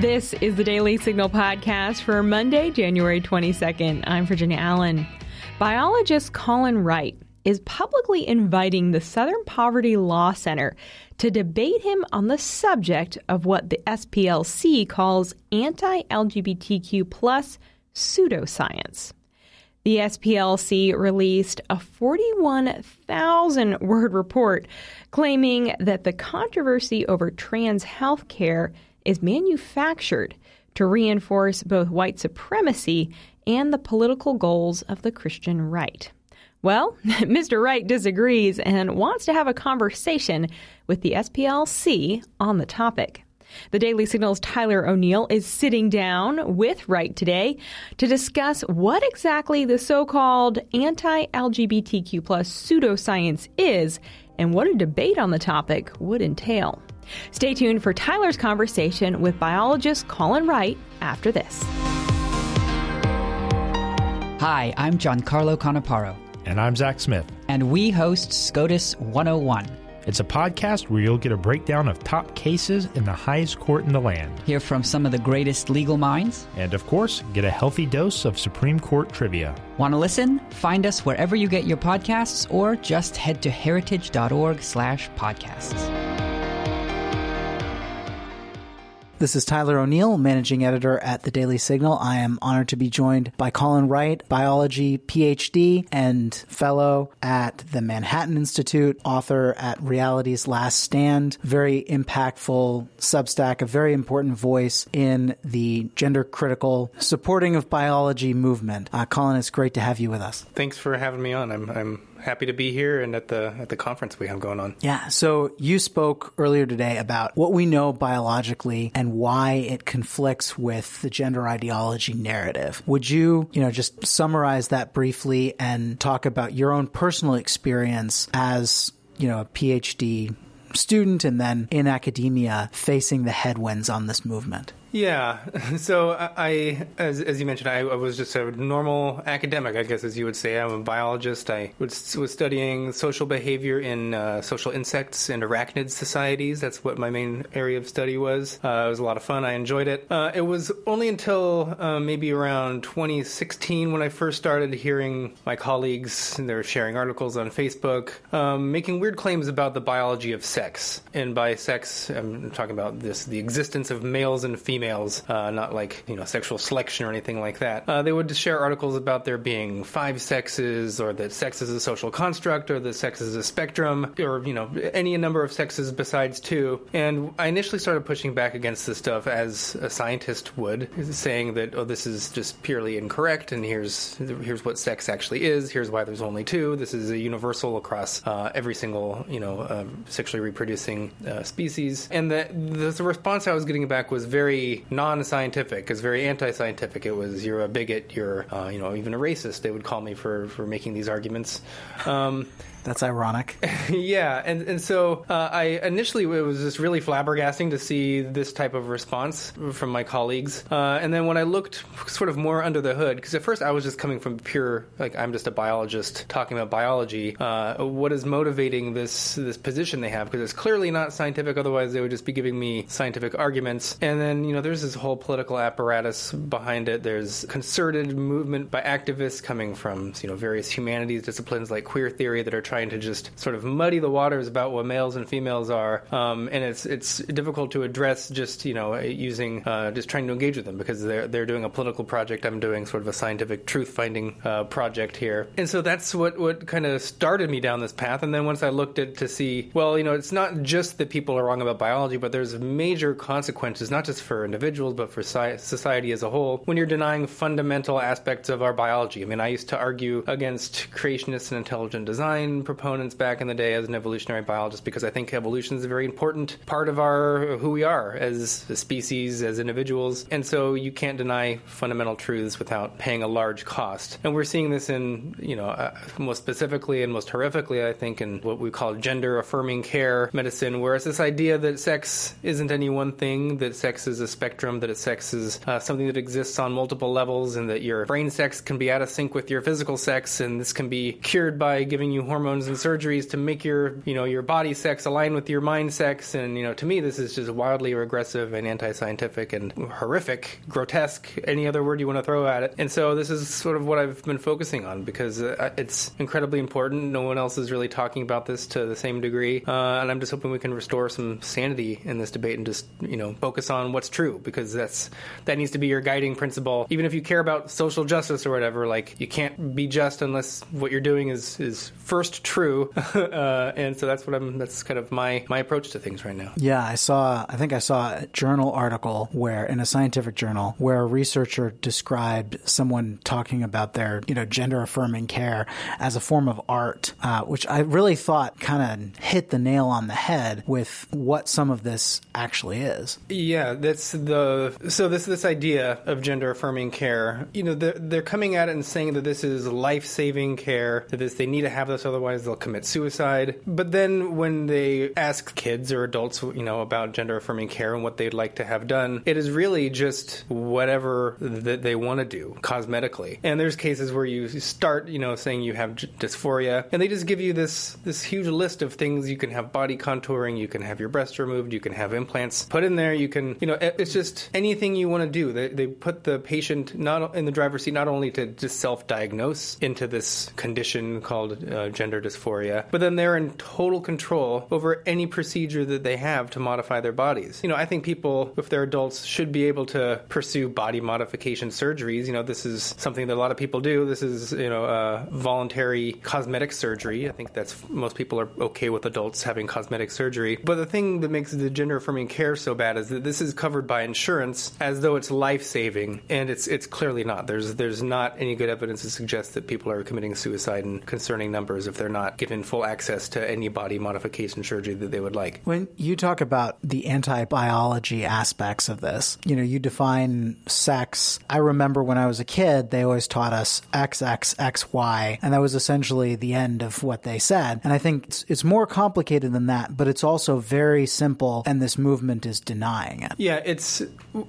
This is the Daily Signal podcast for Monday, January 22nd. I'm Virginia Allen. Biologist Colin Wright is publicly inviting the Southern Poverty Law Center to debate him on the subject of what the SPLC calls anti LGBTQ plus pseudoscience. The SPLC released a 41,000 word report claiming that the controversy over trans health care is manufactured to reinforce both white supremacy and the political goals of the Christian right. Well, Mr. Wright disagrees and wants to have a conversation with the SPLC on the topic. The Daily Signal's Tyler O'Neill is sitting down with Wright today to discuss what exactly the so-called anti-LGBTQ plus pseudoscience is and what a debate on the topic would entail. Stay tuned for Tyler's conversation with biologist Colin Wright after this. Hi, I'm Giancarlo Canaparo. And I'm Zach Smith. And we host SCOTUS 101. It's a podcast where you'll get a breakdown of top cases in the highest court in the land. Hear from some of the greatest legal minds. And of course, get a healthy dose of Supreme Court trivia. Want to listen? Find us wherever you get your podcasts or just head to heritage.org This is Tyler O'Neill, managing editor at the Daily Signal. I am honored to be joined by Colin Wright, biology PhD and fellow at the Manhattan Institute, author at Reality's Last Stand, very impactful Substack, a very important voice in the gender critical supporting of biology movement. Uh, Colin, it's great to have you with us. Thanks for having me on. I'm, I'm happy to be here and at the at the conference we have going on. Yeah, so you spoke earlier today about what we know biologically and why it conflicts with the gender ideology narrative. Would you, you know, just summarize that briefly and talk about your own personal experience as, you know, a PhD student and then in academia facing the headwinds on this movement? Yeah. So I, as, as you mentioned, I, I, was just a normal academic, I guess, as you would say. I'm a biologist. I was, was studying social behavior in uh, social insects and arachnid societies. That's what my main area of study was. Uh, it was a lot of fun. I enjoyed it. Uh, it was only until uh, maybe around 2016 when I first started hearing my colleagues, and they're sharing articles on Facebook, um, making weird claims about the biology of sex. And by sex, I'm talking about this, the existence of males and females females, uh, not like you know sexual selection or anything like that. Uh, they would share articles about there being five sexes, or that sex is a social construct, or that sex is a spectrum, or you know any number of sexes besides two. And I initially started pushing back against this stuff as a scientist would, saying that oh this is just purely incorrect, and here's here's what sex actually is. Here's why there's only two. This is a universal across uh, every single you know um, sexually reproducing uh, species. And the, the response I was getting back was very non-scientific. It's very anti-scientific. It was you're a bigot. You're uh, you know even a racist. They would call me for for making these arguments. Um, that's ironic. yeah, and and so uh, I initially it was just really flabbergasting to see this type of response from my colleagues, uh, and then when I looked sort of more under the hood, because at first I was just coming from pure like I'm just a biologist talking about biology. Uh, what is motivating this this position they have? Because it's clearly not scientific. Otherwise, they would just be giving me scientific arguments. And then you know there's this whole political apparatus behind it. There's concerted movement by activists coming from you know various humanities disciplines like queer theory that are trying to just sort of muddy the waters about what males and females are, um, and it's it's difficult to address just you know using uh, just trying to engage with them because they're they're doing a political project. I'm doing sort of a scientific truth finding uh, project here, and so that's what what kind of started me down this path. And then once I looked at to see, well, you know, it's not just that people are wrong about biology, but there's major consequences not just for individuals but for society as a whole when you're denying fundamental aspects of our biology. I mean, I used to argue against creationists and intelligent design proponents back in the day as an evolutionary biologist because I think evolution is a very important part of our who we are as a species, as individuals, and so you can't deny fundamental truths without paying a large cost. And we're seeing this in, you know, uh, most specifically and most horrifically, I think, in what we call gender affirming care medicine, where it's this idea that sex isn't any one thing, that sex is a spectrum, that sex is uh, something that exists on multiple levels, and that your brain sex can be out of sync with your physical sex, and this can be cured by giving you hormones hormones and surgeries to make your you know your body sex align with your mind sex, and you know to me this is just wildly regressive and anti-scientific and horrific, grotesque, any other word you want to throw at it. And so this is sort of what I've been focusing on because uh, it's incredibly important. No one else is really talking about this to the same degree, uh, and I'm just hoping we can restore some sanity in this debate and just you know focus on what's true because that's that needs to be your guiding principle. Even if you care about social justice or whatever, like you can't be just unless what you're doing is is first true. uh, and so that's what I'm. That's kind of my my approach to things right now. Yeah, I saw. I think I saw a journal article where, in a scientific journal, where a researcher described someone talking about their you know gender affirming care as a form of art, uh, which I really thought kind of hit the nail on the head with what some of this actually is. Yeah, that's the so this this idea of gender affirming care. You know, they're, they're coming at it and saying that this is life saving care. That this they need to have this, otherwise they'll commit suicide. But then when they ask kids or adults, you know, about gender affirming care and what they'd like to have done, it is really just whatever that they want to do cosmetically. And there's cases where you start, you know, saying you have dysphoria, and they just give you this this huge list of things you can have body contouring, you can have your breast removed, you can have implants put in there, you can, you know, it's just anything you want to do. They, they put the patient not in the driver's seat not only to just self-diagnose into this condition called uh, gender dysphoria, but then they're in total control over any procedure that they have to modify their bodies. You know, I think people, if they're adults, should be able to pursue body modification surgeries. You know, this is something that a lot of people do. This is, you know, uh, voluntary cosmetic surgery. I think that's most people are okay with adults having cosmetic surgery. But the thing that makes the gender affirming care so bad is that this is covered by insurance as though it's life saving, and it's it's clearly not. There's there's not any good evidence to suggest that people are committing suicide in concerning numbers if they're not given full access to any body modification surgery that they would like. When you talk about the anti biology aspects of this, you know, you define sex. I remember when I was a kid, they always taught us X, X, X, Y, and that was essentially the end of what they said. And I think it's, it's more complicated than that, but it's also very simple, and this movement is denying it. Yeah, it's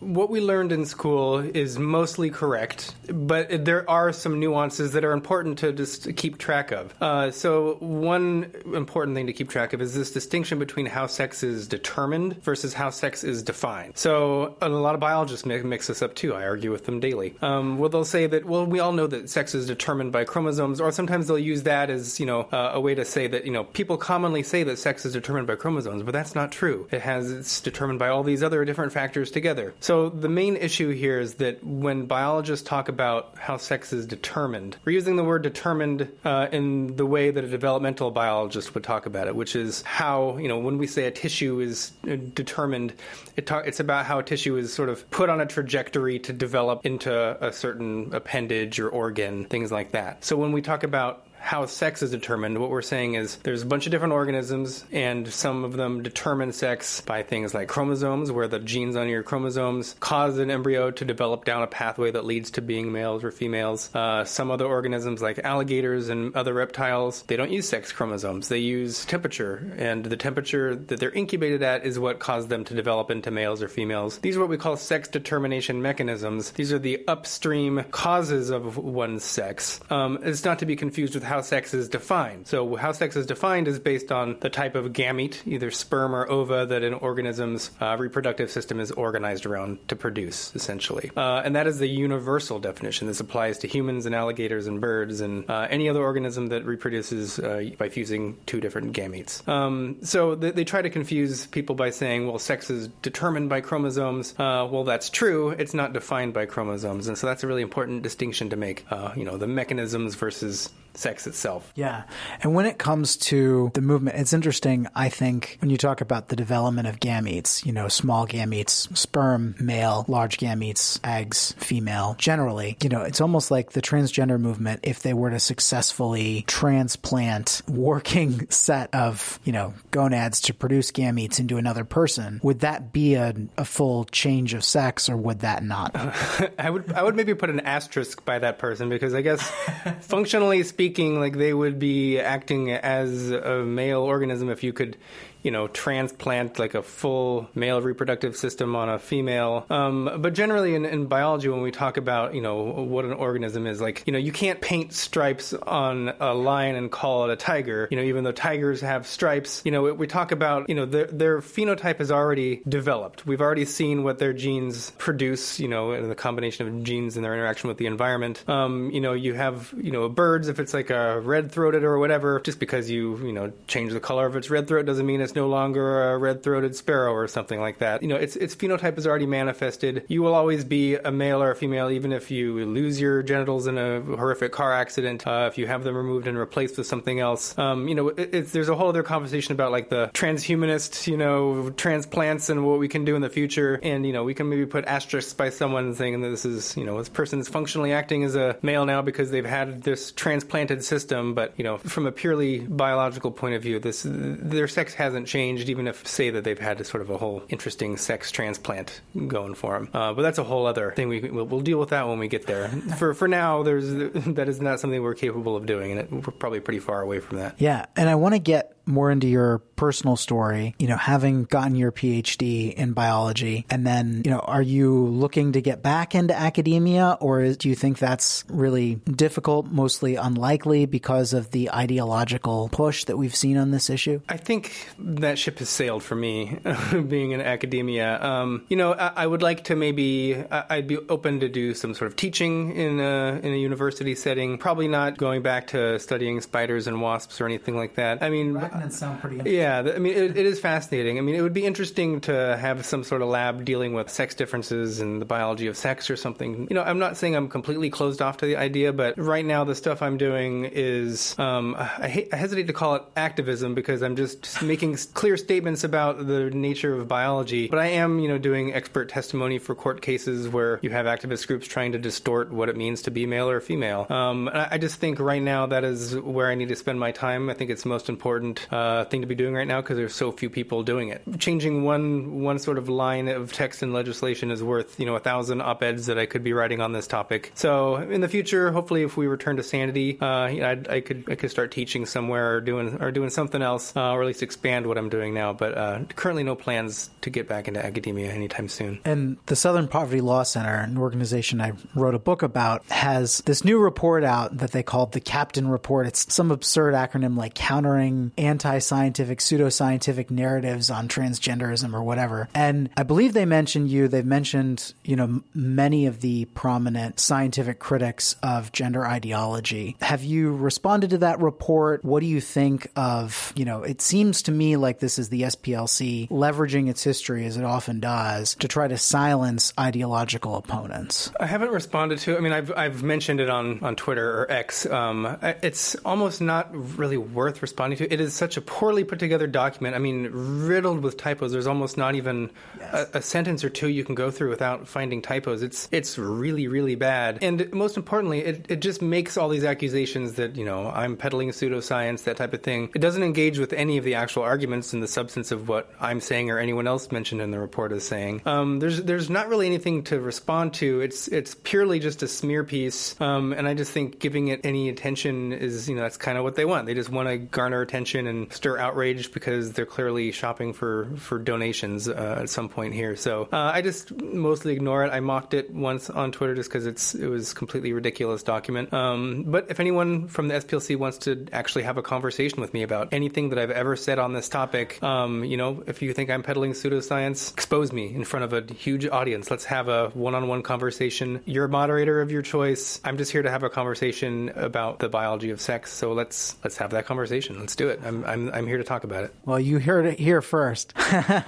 what we learned in school is mostly correct, but there are some nuances that are important to just keep track of. Uh, so, one important thing to keep track of is this distinction between how sex is determined versus how sex is defined. So, a lot of biologists mix this up too. I argue with them daily. Um, well, they'll say that, well, we all know that sex is determined by chromosomes, or sometimes they'll use that as, you know, uh, a way to say that, you know, people commonly say that sex is determined by chromosomes, but that's not true. It has, it's determined by all these other different factors together. So, the main issue here is that when biologists talk about how sex is determined, we're using the word determined uh, in the way that a developmental biologist would talk about it, which is how, you know, when we say a tissue is uh, determined, it ta- it's about how a tissue is sort of put on a trajectory to develop into a certain appendage or organ, things like that. So when we talk about how sex is determined, what we're saying is there's a bunch of different organisms, and some of them determine sex by things like chromosomes, where the genes on your chromosomes cause an embryo to develop down a pathway that leads to being males or females. Uh, some other organisms, like alligators and other reptiles, they don't use sex chromosomes. They use temperature, and the temperature that they're incubated at is what caused them to develop into males or females. These are what we call sex determination mechanisms. These are the upstream causes of one's sex. Um, it's not to be confused with how sex is defined. So, how sex is defined is based on the type of gamete, either sperm or ova, that an organism's uh, reproductive system is organized around to produce, essentially. Uh, and that is the universal definition. This applies to humans and alligators and birds and uh, any other organism that reproduces uh, by fusing two different gametes. Um, so, they, they, try to confuse people by saying, well, sex is determined by chromosomes. Uh, well, that's true. It's not defined by chromosomes. And so, that's a really important distinction to make. Uh, you know, the mechanisms versus sex itself. Yeah. And when it comes to the movement, it's interesting, I think, when you talk about the development of gametes, you know, small gametes, sperm, male, large gametes, eggs, female, generally, you know, it's almost like the transgender movement, if they were to successfully transplant working set of, you know, gonads to produce gametes into another person, would that be a, a full change of sex or would that not? I would I would maybe put an asterisk by that person because I guess functionally speaking, speaking, like they would be acting as a male organism if you could you know, transplant like a full male reproductive system on a female. Um, but generally in, in, biology, when we talk about, you know, what an organism is, like, you know, you can't paint stripes on a lion and call it a tiger. You know, even though tigers have stripes, you know, we talk about, you know, their, their phenotype is already developed. We've already seen what their genes produce, you know, in the combination of genes and their interaction with the environment. Um, you know, you have, you know, birds, if it's like a red throated or whatever, just because you, you know, change the color of its red throat doesn't mean it's it's no longer a red-throated sparrow or something like that. You know, its its phenotype is already manifested. You will always be a male or a female, even if you lose your genitals in a horrific car accident. Uh, if you have them removed and replaced with something else, um, you know, it, there's a whole other conversation about like the transhumanist, you know, transplants and what we can do in the future. And you know, we can maybe put asterisks by someone saying that this is, you know, this person is functionally acting as a male now because they've had this transplanted system. But you know, from a purely biological point of view, this their sex hasn't hasn't changed, even if say that they've had sort of a whole interesting sex transplant going for them. Uh, but that's a whole other thing. We we'll, we'll, deal with that when we get there. for for now, there's that is not something we're capable of doing, and it, we're probably pretty far away from that. Yeah, and I want to get more into your personal story, you know, having gotten your PhD in biology, and then, you know, are you looking to get back into academia, or do you think that's really difficult, mostly unlikely because of the ideological push that we've seen on this issue? I think that ship has sailed for me, being in academia. Um, you know, I, I, would like to maybe, I, would be open to do some sort of teaching in a, in a university setting, probably not going back to studying spiders and wasps or anything like that. I mean, arachnids sound pretty Yeah, I mean, it, it is fascinating. I mean, it would be interesting to have some sort of lab dealing with sex differences and the biology of sex or something. You know, I'm not saying I'm completely closed off to the idea, but right now the stuff I'm doing is, um, I, hate, I hesitate to call it activism because I'm just, just making clear statements about the nature of biology. But I am, you know, doing expert testimony for court cases where you have activist groups trying to distort what it means to be male or female. Um, I, I just think right now that is where I need to spend my time. I think it's most important. Uh, thing to be doing right now because there's so few people doing it. Changing one one sort of line of text in legislation is worth you know a thousand op-eds that I could be writing on this topic. So in the future, hopefully, if we return to sanity, uh, you know, I, I, could I could start teaching somewhere or doing or doing something else, uh, or at least expand what I'm doing now. But uh, currently, no plans to get back into academia anytime soon. And the Southern Poverty Law Center, an organization I wrote a book about, has this new report out that they called the Captain Report. It's some absurd acronym like countering anti scientific, pseudo scientific narratives on transgenderism or whatever. And I believe they mentioned you. They've mentioned, you know, many of the prominent scientific critics of gender ideology. Have you responded to that report? What do you think of, you know, it seems to me like this is the SPLC leveraging its history as it often does to try to silence ideological opponents. I haven't responded to. I mean, I've I've mentioned it on on Twitter or X. Um, it's almost not really worth responding to. It is such a poorly put together document. I mean, riddled with typos. There's almost not even yes. a, a, sentence or two you can go through without finding typos. It's it's really really bad. And most importantly, it, it just makes all these accusations that you know I'm peddling pseudoscience, that type of thing. It doesn't engage with any of the actual arguments and the substance of what I'm saying or anyone else mentioned in the report is saying. Um, there's there's not really anything to respond to. It's it's purely just a smear piece. Um, and I just think giving it any attention is you know that's kind of what they want. They just want to garner attention and stir outrage because they're clearly shopping for for donations uh, at some point here. So uh, I just mostly ignore it. I mocked it once on Twitter just because it's it was completely ridiculous document. Um, but if anyone from the SPLC wants to actually have a conversation with me about anything that I've ever said on this topic, um, you know, if you think I'm peddling pseudoscience, expose me in front of a huge audience. Let's have a one-on-one conversation. You're a moderator of your choice. I'm just here to have a conversation about the biology of sex. So let's let's have that conversation. Let's do it. I'm I'm I'm here to talk about it. Well, you heard it here first.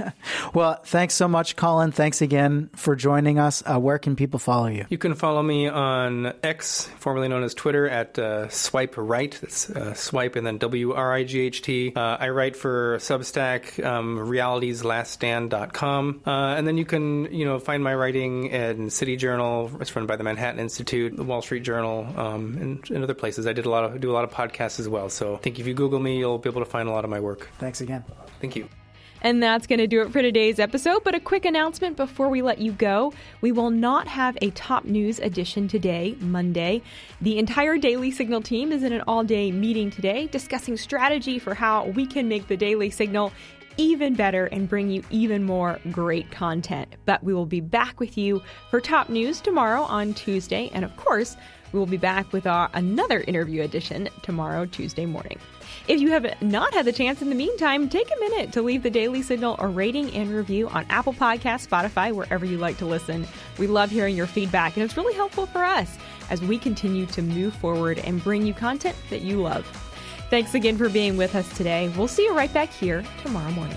well, thanks so much, Colin. Thanks again for joining us. Uh, where can people follow you? You can follow me on X, formerly known as Twitter, at uh, SwipeWright. That's uh, Swipe and then W R I G H T. Uh, I write for Substack, um, realityslaststand.com. Uh, and then you can, you know, find my writing in City Journal. It's run by the Manhattan Institute, the Wall Street Journal, um, and, and other places. I did a lot of do a lot of podcasts as well. So I think if you Google me, you'll be able to find a lot of my work. Thanks again. Thank you. And that's going to do it for today's episode. But a quick announcement before we let you go we will not have a top news edition today, Monday. The entire Daily Signal team is in an all day meeting today discussing strategy for how we can make the Daily Signal even better and bring you even more great content. But we will be back with you for top news tomorrow on Tuesday. And of course, we will be back with our another interview edition tomorrow, Tuesday morning. If you have not had the chance in the meantime, take a minute to leave the Daily Signal a rating and review on Apple Podcasts, Spotify, wherever you like to listen. We love hearing your feedback, and it's really helpful for us as we continue to move forward and bring you content that you love. Thanks again for being with us today. We'll see you right back here tomorrow morning.